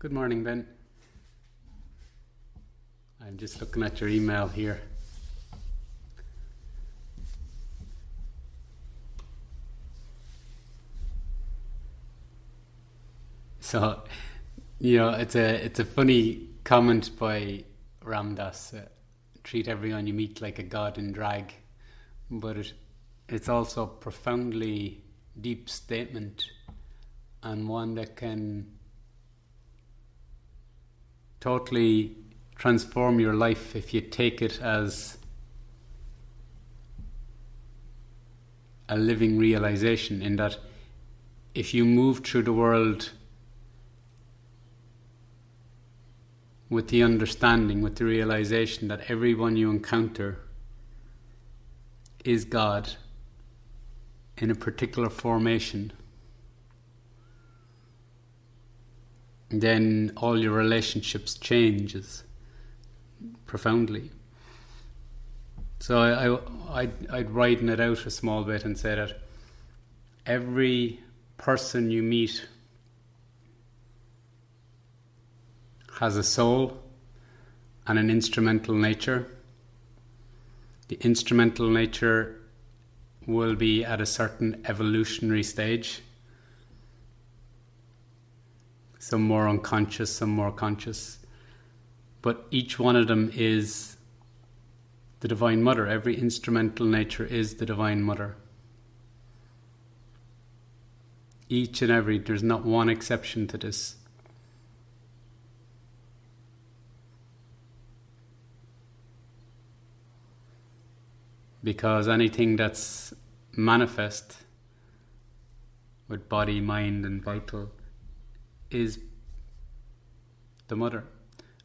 Good morning, Ben. I'm just looking at your email here. So, you know, it's a it's a funny comment by Ram Dass. Uh, treat everyone you meet like a god in drag, but it it's also a profoundly deep statement and one that can totally transform your life if you take it as a living realization in that if you move through the world with the understanding, with the realization that everyone you encounter is God in a particular formation then all your relationships changes profoundly. So I, I I'd, I'd widen it out a small bit and say that every person you meet has a soul and an instrumental nature. The instrumental nature will be at a certain evolutionary stage some more unconscious, some more conscious. But each one of them is the Divine Mother. Every instrumental nature is the Divine Mother. Each and every, there's not one exception to this. Because anything that's manifest with body, mind, and vital is the mother.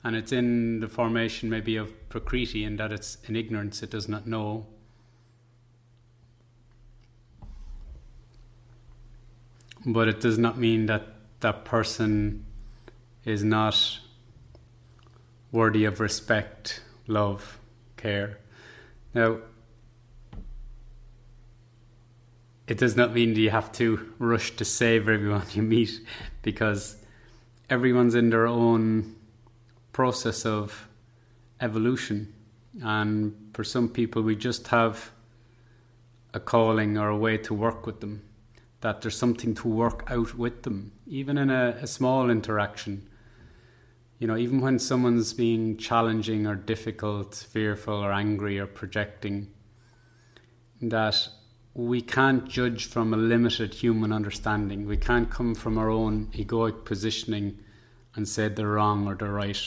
And it's in the formation maybe of Prakriti in that it's in ignorance, it does not know. But it does not mean that that person is not worthy of respect, love, care. Now, it does not mean that you have to rush to save everyone you meet because everyone's in their own process of evolution. And for some people, we just have a calling or a way to work with them, that there's something to work out with them, even in a, a small interaction. You know, even when someone's being challenging or difficult, fearful or angry or projecting, that we can't judge from a limited human understanding. We can't come from our own egoic positioning and say they're wrong or they're right.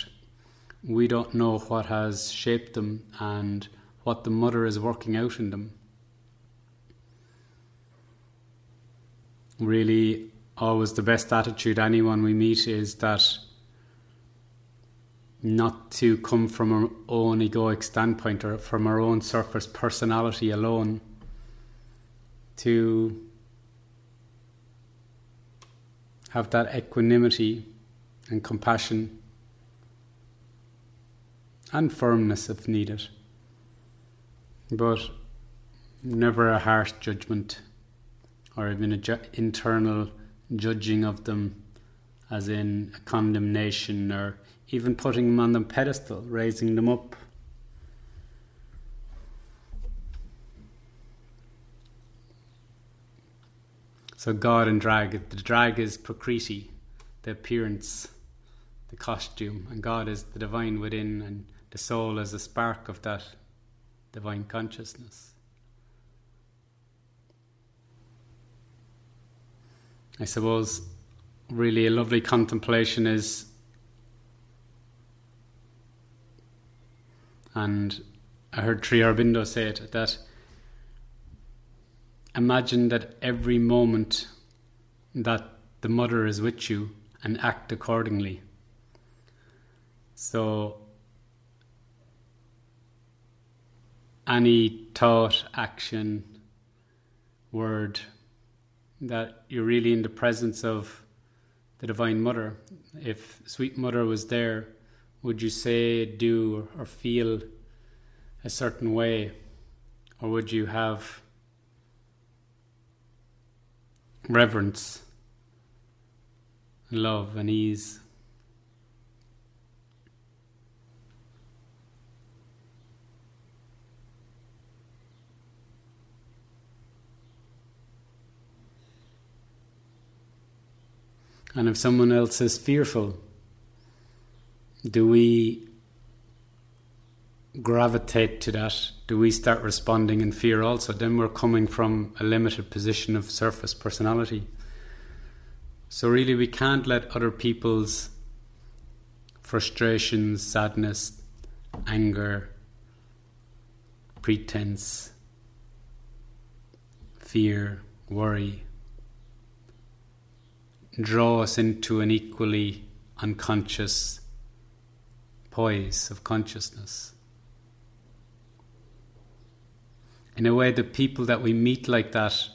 We don't know what has shaped them and what the mother is working out in them. Really, always the best attitude anyone we meet is that not to come from our own egoic standpoint or from our own surface personality alone to have that equanimity and compassion and firmness if needed, but never a harsh judgment or even an ju- internal judging of them, as in a condemnation or even putting them on the pedestal, raising them up. So God and drag, the drag is Prakriti, the appearance, the costume, and God is the divine within, and the soul is a spark of that divine consciousness. I suppose really a lovely contemplation is and I heard Sri Aurobindo say it that imagine that every moment that the mother is with you and act accordingly. So, any thought, action, word that you're really in the presence of the Divine Mother. If Sweet Mother was there, would you say, do, or feel a certain way? Or would you have reverence, love, and ease. And if someone else is fearful, do we gravitate to that do we start responding in fear also? Then we're coming from a limited position of surface personality. So, really, we can't let other people's frustrations, sadness, anger, pretense, fear, worry draw us into an equally unconscious poise of consciousness. In a way, the people that we meet like that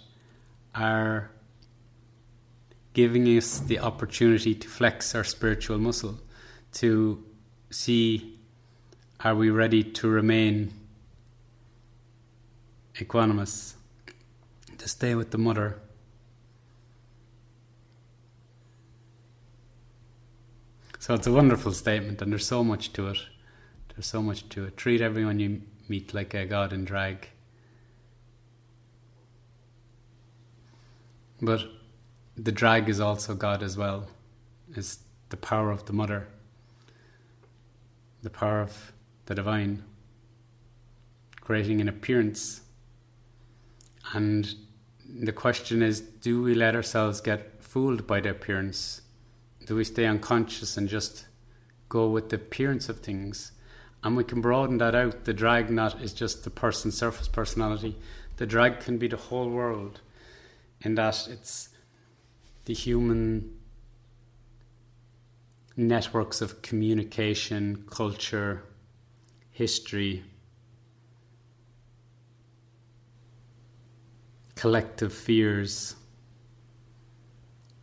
are giving us the opportunity to flex our spiritual muscle, to see are we ready to remain equanimous, to stay with the mother. So it's a wonderful statement, and there's so much to it. There's so much to it. Treat everyone you meet like a god in drag. But the drag is also God as well, is the power of the mother, the power of the divine, creating an appearance. And the question is do we let ourselves get fooled by the appearance? Do we stay unconscious and just go with the appearance of things? And we can broaden that out. The drag not is just the person's surface personality. The drag can be the whole world in that it's the human networks of communication, culture, history, collective fears,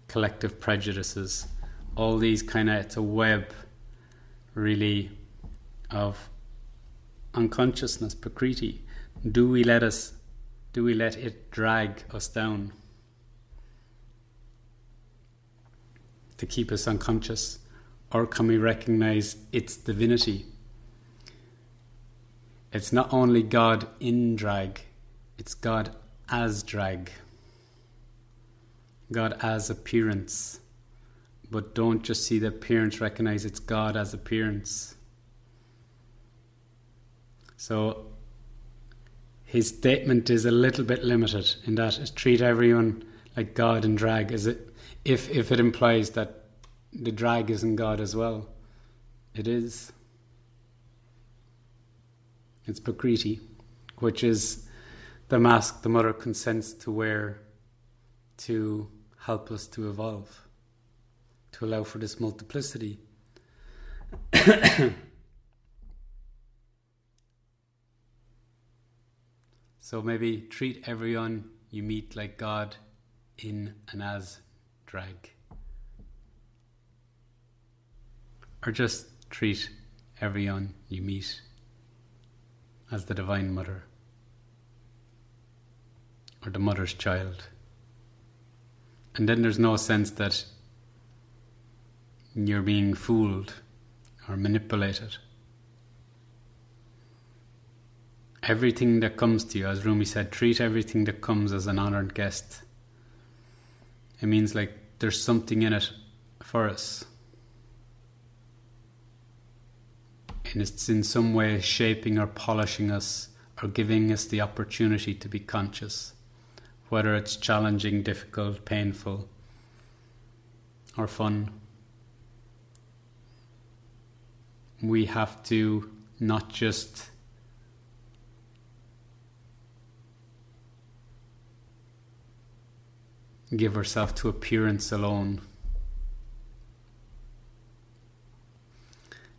collective prejudices, all these kind of, it's a web really of unconsciousness, prakriti. Do we let us, do we let it drag us down? To keep us unconscious? Or can we recognize its divinity? It's not only God in drag, it's God as drag, God as appearance. But don't just see the appearance, recognize it's God as appearance. So his statement is a little bit limited in that treat everyone like God in drag. Is it if if it implies that the drag isn't God as well. It is. It's Prakriti, which is the mask the mother consents to wear to help us to evolve, to allow for this multiplicity. so maybe treat everyone you meet like God in and as drag. Or just treat everyone you meet as the Divine Mother or the Mother's child. And then there's no sense that you're being fooled or manipulated. Everything that comes to you, as Rumi said, treat everything that comes as an honored guest. It means like there's something in it for us. and it's in some way shaping or polishing us or giving us the opportunity to be conscious, whether it's challenging, difficult, painful, or fun. We have to not just give herself to appearance alone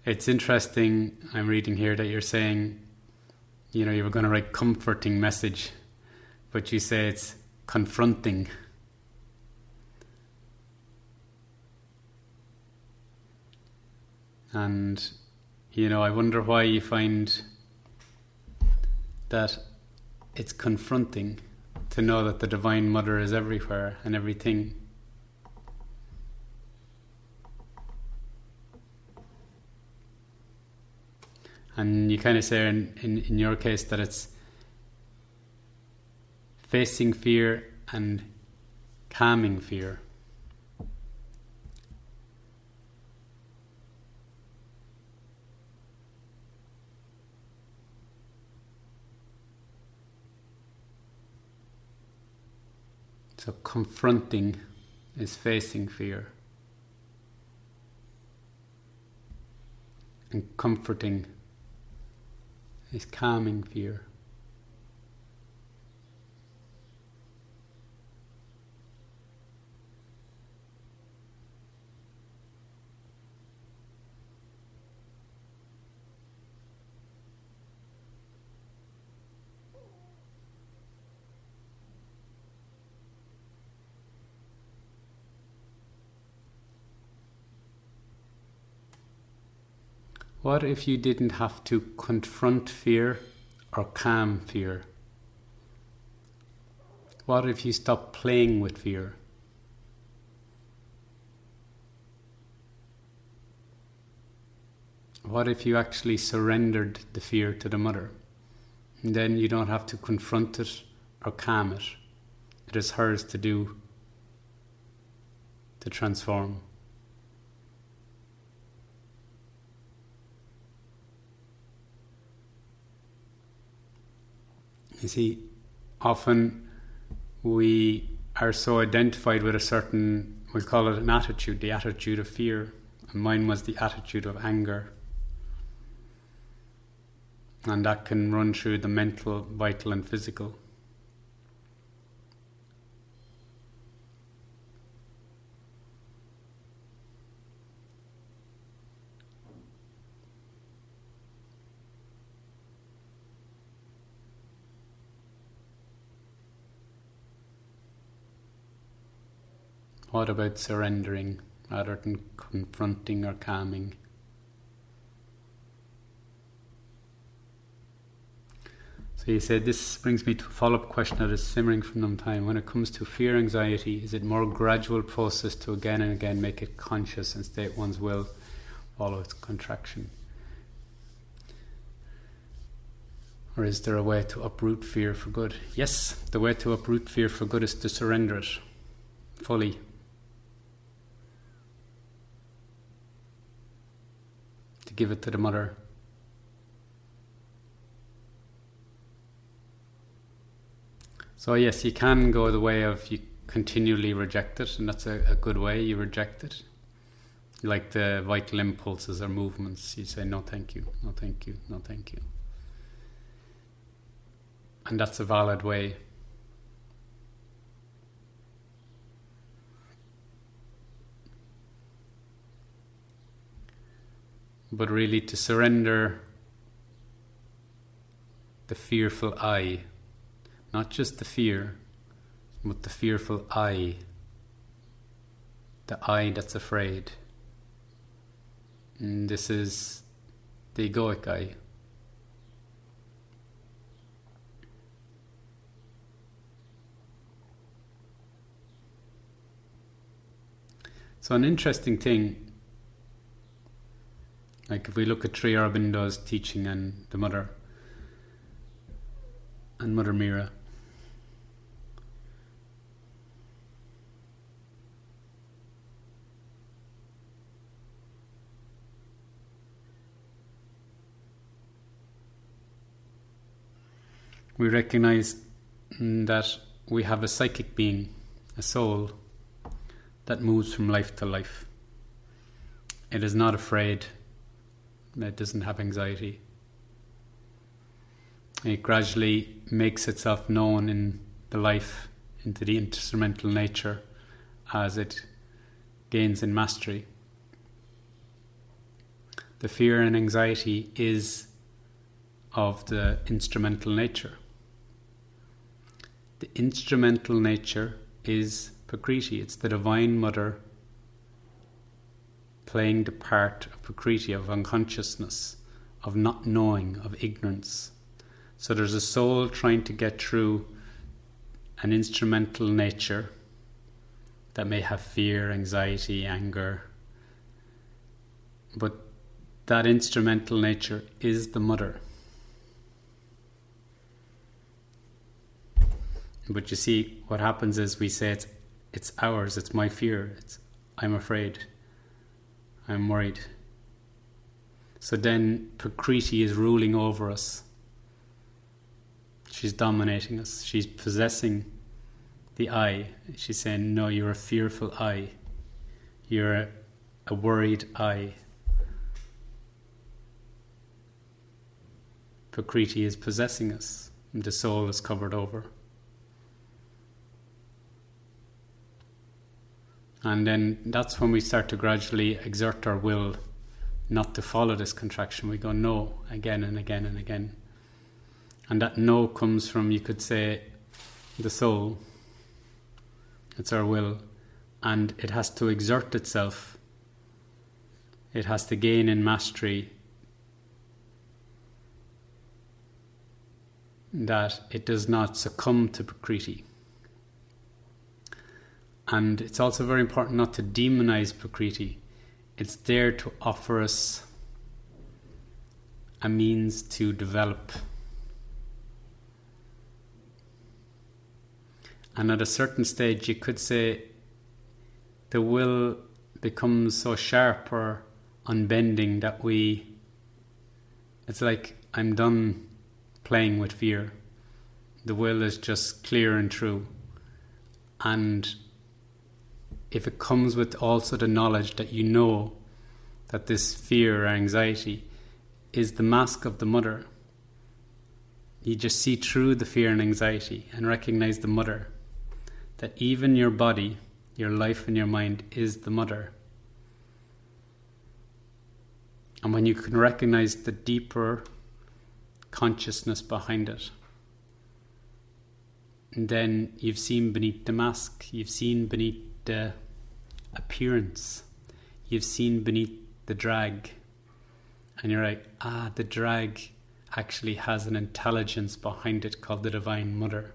It's interesting. I'm reading here that you're saying, you know, you were going to write comforting message, but you say it's confronting. And, you know, I wonder why you find that it's confronting to know that the Divine Mother is everywhere and everything. And you kind of say in, in, in your case that it's facing fear and calming fear. So confronting is facing fear. And comforting is calming fear. What if you didn't have to confront fear or calm fear? What if you stopped playing with fear? What if you actually surrendered the fear to the mother? And then you don't have to confront it or calm it. It is hers to do, to transform. You see, often we are so identified with a certain, we'll call it an attitude, the attitude of fear. And mine was the attitude of anger. And that can run through the mental, vital, and physical. What about surrendering rather than confronting or calming? So you said this brings me to a follow-up question that is simmering from some time. When it comes to fear anxiety, is it more gradual process to again and again make it conscious and state one's will follow its contraction? Or is there a way to uproot fear for good? Yes, the way to uproot fear for good is to surrender it fully to give it to the mother. So, yes, you can go the way of you continually reject it, and that's a, a good way. You reject it. Like the vital impulses or movements, you say, no, thank you, no, thank you, no, thank you. And that's a valid way. But really to surrender the fearful I, not just the fear, but the fearful I, the I that's afraid. And this is the egoic I. So, an interesting thing like if we look at Sri Aurobindo's teaching and the mother and Mother Meera. We recognize that we have a psychic being, a soul, that moves from life to life. It is not afraid it doesn't have anxiety. It gradually makes itself known in the life, into the instrumental nature, as it gains in mastery. The fear and anxiety is of the instrumental nature. The instrumental nature is Prakriti, it's the Divine Mother playing the part of Prakriti, of unconsciousness, of not knowing, of ignorance. So there's a soul trying to get through an instrumental nature that may have fear, anxiety, anger. But that instrumental nature is the mother. But you see, what happens is we say it's, it's ours, it's my fear, it's I'm afraid. I'm worried. So then Prakriti is ruling over us. She's dominating us. She's possessing the I. She's saying, No, you're a fearful I. You're a, a worried I. Prakriti is possessing us, and the soul is covered over. And then that's when we start to gradually exert our will not to follow this contraction. We go no again and again and again. And that no comes from, you could say, the soul. It's our will. And it has to exert itself, it has to gain in mastery that it does not succumb to Prakriti. And it's also very important not to demonize Prakriti. It's there to offer us a means to develop. And at a certain stage, you could say the will becomes so sharp or unbending that we, it's like, I'm done playing with fear. The will is just clear and true. And if it comes with also the knowledge that you know that this fear or anxiety is the mask of the mother, you just see through the fear and anxiety and recognize the mother. That even your body, your life, and your mind is the mother. And when you can recognize the deeper consciousness behind it, then you've seen beneath the mask, you've seen beneath the appearance, you've seen beneath the drag, and you're like, ah, the drag actually has an intelligence behind it called the Divine Mother,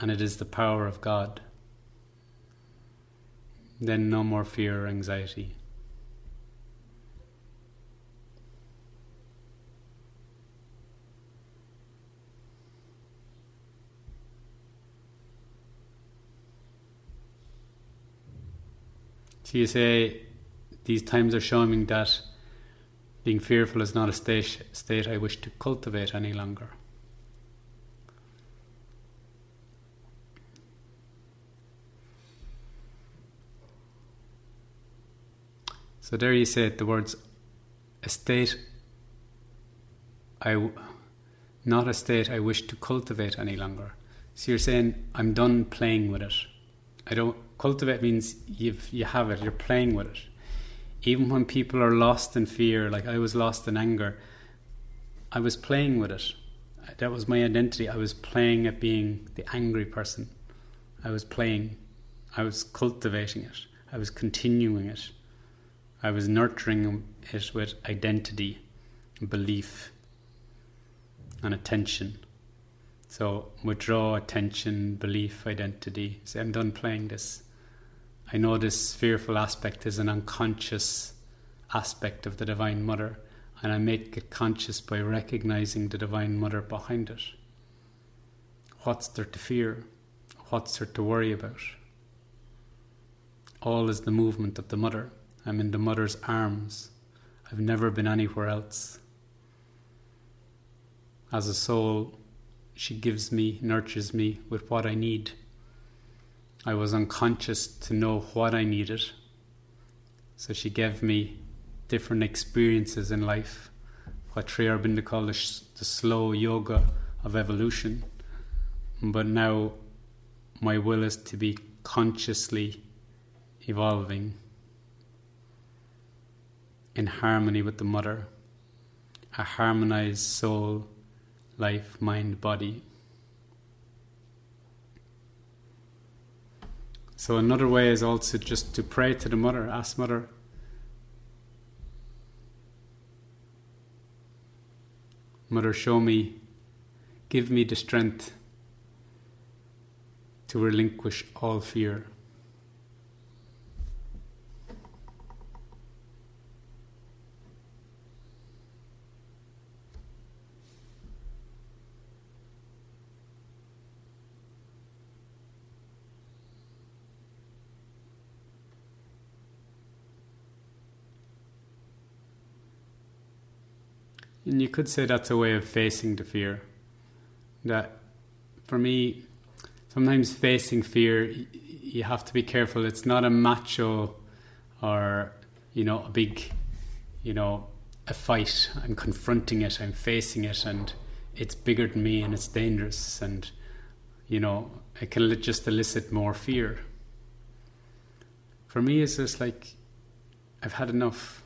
and it is the power of God. Then no more fear or anxiety. So you say these times are showing me that being fearful is not a state, state I wish to cultivate any longer. So there you say the words a state I not a state I wish to cultivate any longer. So you're saying I'm done playing with it. I don't cultivate means you've you have it, you're playing with it. Even when people are lost in fear, like I was lost in anger, I was playing with it. That was my identity. I was playing at being the angry person. I was playing. I was cultivating it. I was continuing it. I was nurturing it with identity, belief, and attention. So withdraw attention, belief, identity. Say, I'm done playing this. I know this fearful aspect is an unconscious aspect of the Divine Mother, and I make it conscious by recognizing the Divine Mother behind it. What's there to fear? What's there to worry about? All is the movement of the Mother. I'm in the Mother's arms. I've never been anywhere else. As a soul, she gives me, nurtures me with what I need. I was unconscious to know what I needed. So she gave me different experiences in life, what Sri Aurobindo called the, the slow yoga of evolution. But now my will is to be consciously evolving in harmony with the Mother, a harmonized soul, life, mind, body. So another way is also just to pray to the mother, ask mother, Mother, show me, give me the strength to relinquish all fear. And you could say that's a way of facing the fear. That for me, sometimes facing fear, you have to be careful. It's not a macho or, you know, a big, you know, a fight. I'm confronting it, I'm facing it, and it's bigger than me and it's dangerous, and, you know, it can just elicit more fear. For me, it's just like, I've had enough.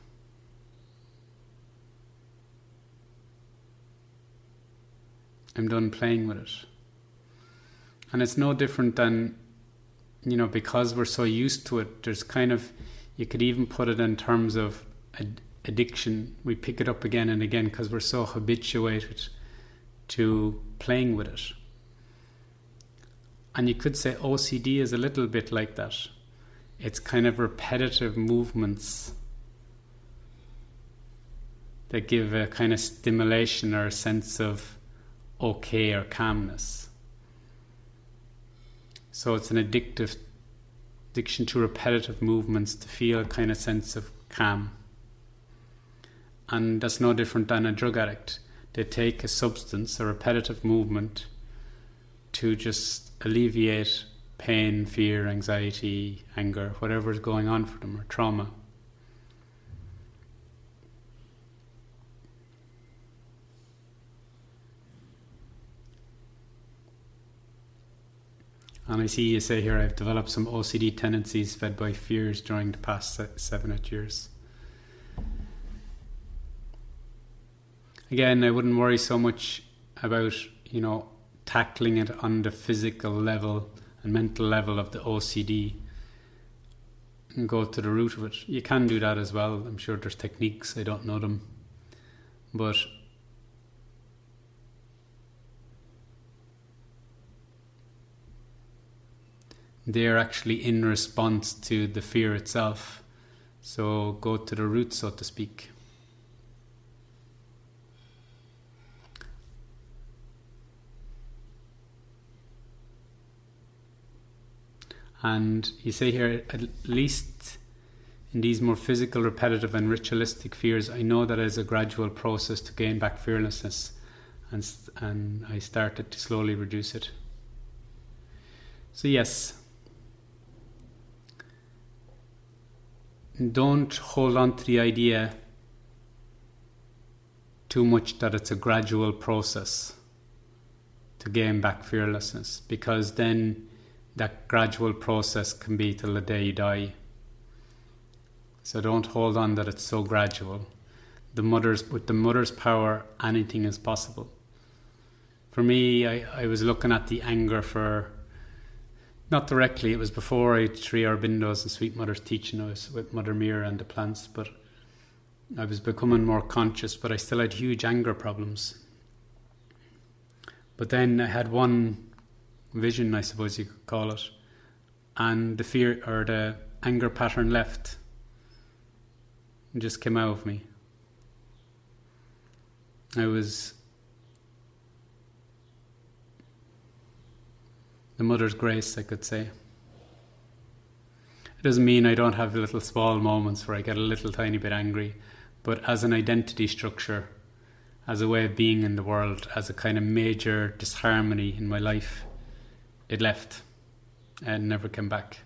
I'm done playing with it. And it's no different than, you know, because we're so used to it, there's kind of, you could even put it in terms of ad- addiction. We pick it up again and again because we're so habituated to playing with it. And you could say OCD is a little bit like that. It's kind of repetitive movements that give a kind of stimulation or a sense of okay or calmness. So it's an addictive addiction to repetitive movements to feel a kind of sense of calm. And that's no different than a drug addict. They take a substance, a repetitive movement, to just alleviate pain, fear, anxiety, anger, whatever is going on for them, or trauma. And I see you say here I've developed some OCD tendencies fed by fears during the past seven, eight years. Again, I wouldn't worry so much about, you know, tackling it on the physical level and mental level of the OCD and go to the root of it. You can do that as well. I'm sure there's techniques, I don't know them. But they're actually in response to the fear itself. So go to the root, so to speak. And you say here, at least in these more physical, repetitive, and ritualistic fears, I know that it is a gradual process to gain back fearlessness, and, and I started to slowly reduce it. So, yes, don't hold on to the idea too much that it's a gradual process to gain back fearlessness because then that gradual process can be till the day you die. So don't hold on that it's so gradual. The mother's with the mother's power, anything is possible. For me, I, I was looking at the anger for not directly, it was before I Sri Aurobindo's and Sweet Mother's teaching. Was with Mother Meera and the plants, but I was becoming more conscious, but I still had huge anger problems. But then I had one vision, I suppose you could call it, and the fear or the anger pattern left and just came out of me. I was the mother's grace, I could say. It doesn't mean I don't have little small moments where I get a little tiny bit angry, but as an identity structure, as a way of being in the world, as a kind of major disharmony in my life, it left and never came back.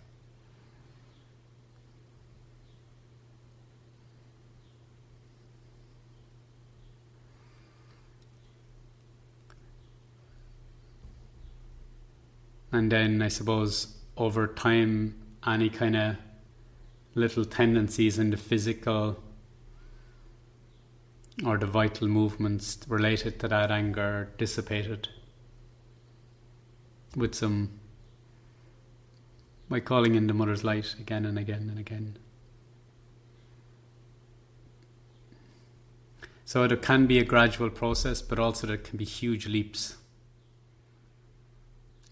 And then I suppose over time, any kind of little tendencies in the physical or the vital movements related to that anger dissipated with some by calling in the mother's light again and again and again. So it can be a gradual process, but also there can be huge leaps.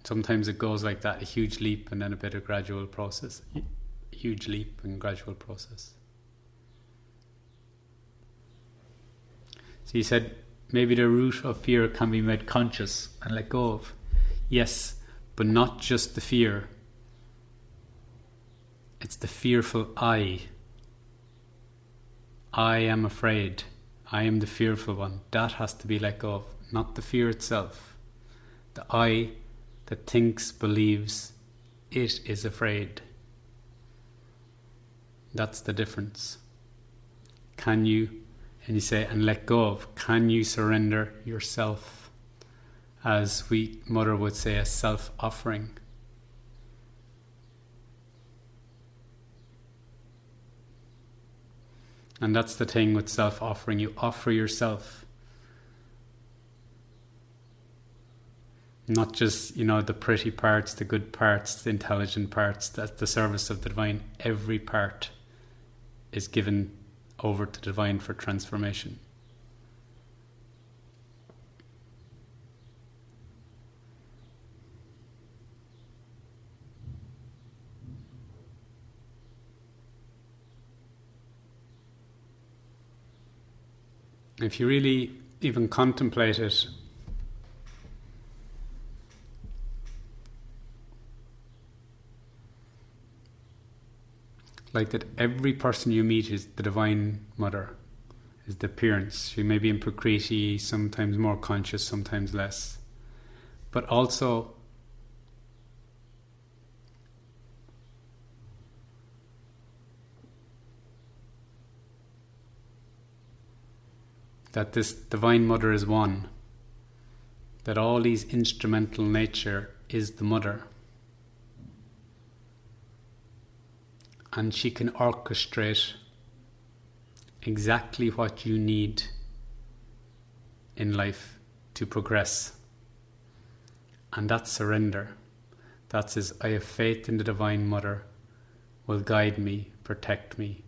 Sometimes it goes like that a huge leap and then a bit of gradual process. Huge leap and gradual process. So he said maybe the root of fear can be made conscious and let go of. Yes, but not just the fear. It's the fearful I. I am afraid. I am the fearful one. That has to be let go of, not the fear itself. The I that thinks, believes it is afraid. That's the difference. Can you, and you say, and let go of, can you surrender yourself? As we, Mother would say, a self offering. And that's the thing with self offering. You offer yourself. Not just, you know, the pretty parts, the good parts, the intelligent parts, that's the service of the divine. Every part is given over to the divine for transformation. If you really even contemplate it, like that every person you meet is the Divine Mother, is the appearance. She may be in Prakriti, sometimes more conscious, sometimes less. But also, that this Divine Mother is one, that all these instrumental nature is the Mother. And she can orchestrate exactly what you need in life to progress. And that's surrender. That says, I have faith in the Divine Mother, will guide me, protect me.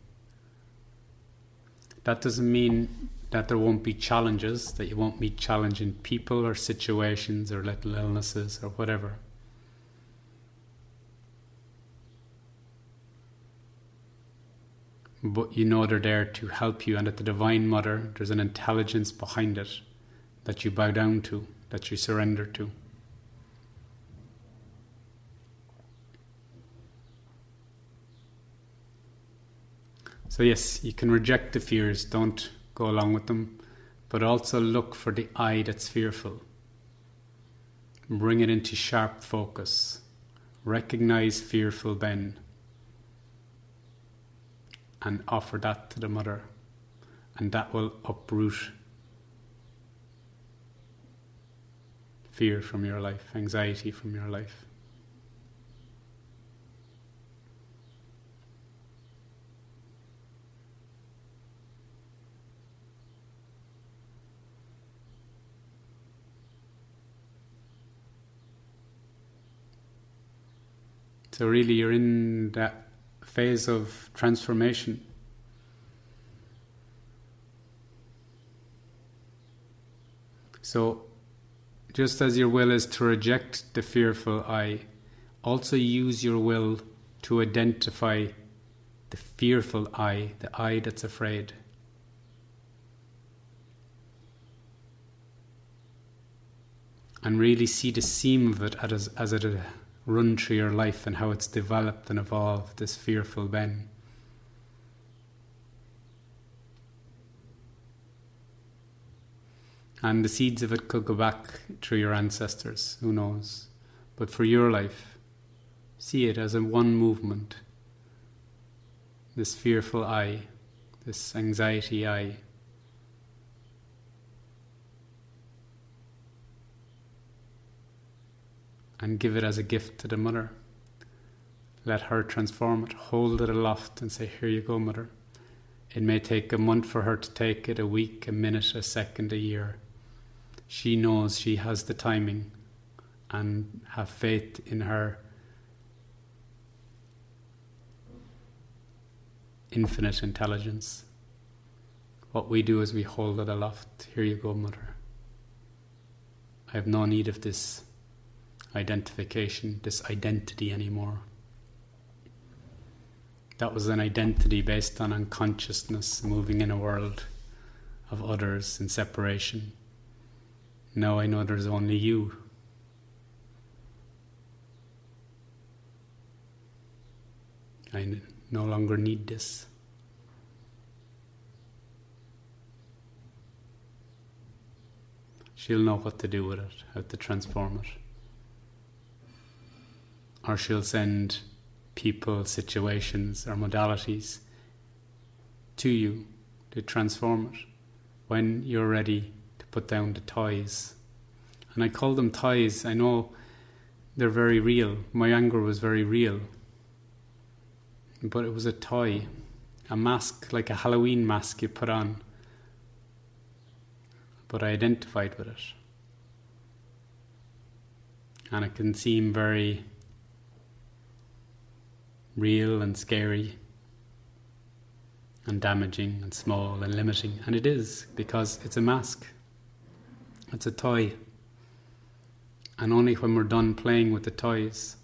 That doesn't mean that there won't be challenges, that you won't meet challenging people or situations or little illnesses or whatever. But you know they're there to help you, and that the Divine Mother, there's an intelligence behind it that you bow down to, that you surrender to. So, yes, you can reject the fears, don't go along with them, but also look for the I that's fearful. Bring it into sharp focus. Recognize fearful Ben and offer that to the mother, and that will uproot fear from your life, anxiety from your life. So, really, you're in that phase of transformation. So, just as your will is to reject the fearful I, also use your will to identify the fearful I, the I that's afraid. And really see the seam of it as, as it run through your life and how it's developed and evolved, this fearful Ben. And the seeds of it could go back through your ancestors, who knows? But for your life, see it as a one movement. This fearful I, this anxiety I. and give it as a gift to the mother. Let her transform it, hold it aloft, and say, Here you go, mother. It may take a month for her to take it, a week, a minute, a second, a year. She knows she has the timing and have faith in her infinite intelligence. What we do is we hold it aloft. Here you go, mother. I have no need of this identification, this identity anymore. That was an identity based on unconsciousness, moving in a world of others in separation. Now I know there's only you. I no longer need this. She'll know what to do with it, how to transform it. Or she'll send people, situations, or modalities to you to transform it when you're ready to put down the toys. And I call them toys. I know they're very real. My anger was very real. But it was a toy, a mask, like a Halloween mask you put on. But I identified with it. And it can seem very real and scary and damaging and small and limiting. And it is because it's a mask, it's a toy. And only when we're done playing with the toys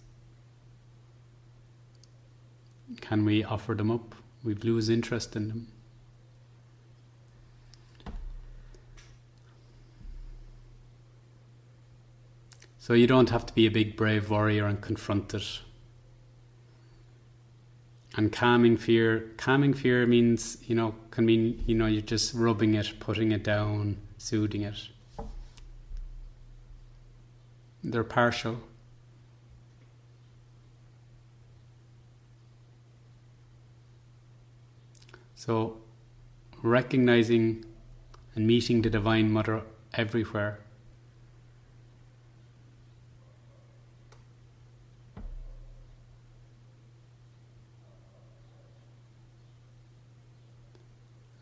can we offer them up. We lose interest in them. So you don't have to be a big brave warrior and confront it. And calming fear, calming fear means, you know, can mean, you know, you're just rubbing it, putting it down, soothing it. They're partial. So, recognizing and meeting the Divine Mother everywhere.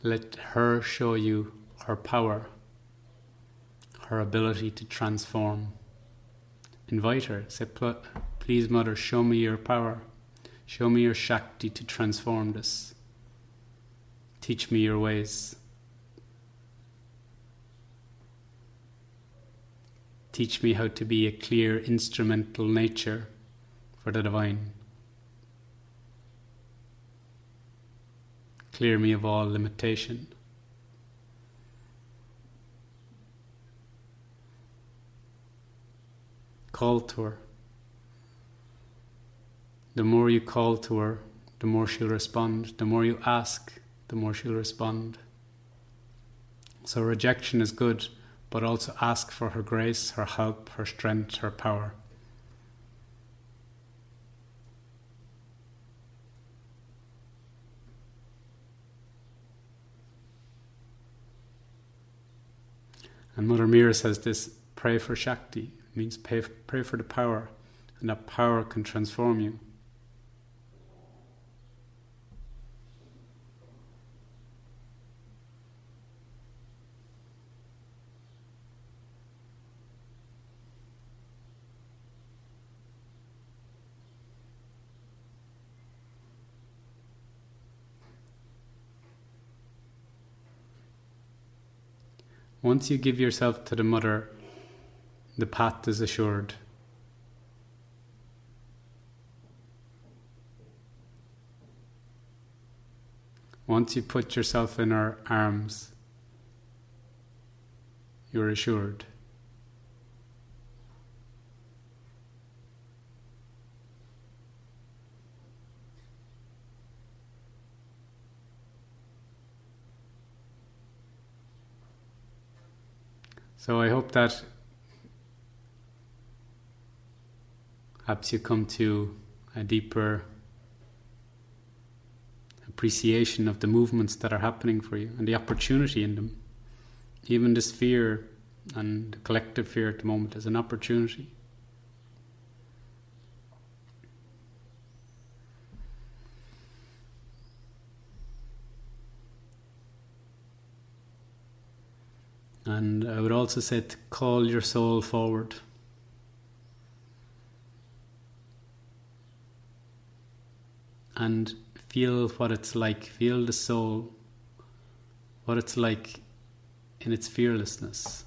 Let her show you her power, her ability to transform. Invite her. Say, please, Mother, show me your power. Show me your Shakti to transform this. Teach me your ways. Teach me how to be a clear instrumental nature for the divine. Clear me of all limitation. Call to her. The more you call to her, the more she'll respond. The more you ask, the more she'll respond. So rejection is good, but also ask for her grace, her help, her strength, her power. And Mother Meera says this pray for Shakti, it means pray, pray for the power, and that power can transform you. Once you give yourself to the mother, the path is assured. Once you put yourself in her arms, you're assured. So I hope that helps you come to a deeper appreciation of the movements that are happening for you and the opportunity in them. Even this fear and the collective fear at the moment is an opportunity. And I would also say to call your soul forward. And feel what it's like, feel the soul, what it's like in its fearlessness.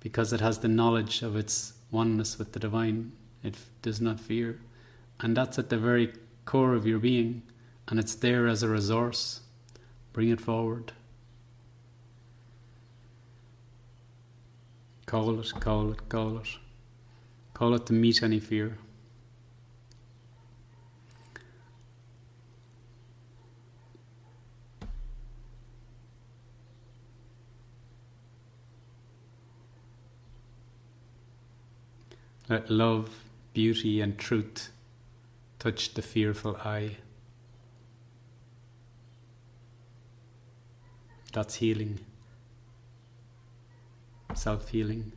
Because it has the knowledge of its oneness with the divine, it does not fear. And that's at the very core of your being, and it's there as a resource. Bring it forward. Call it, call it, call it. Call it to meet any fear. Let love beauty and truth touch the fearful I. That's healing, self healing.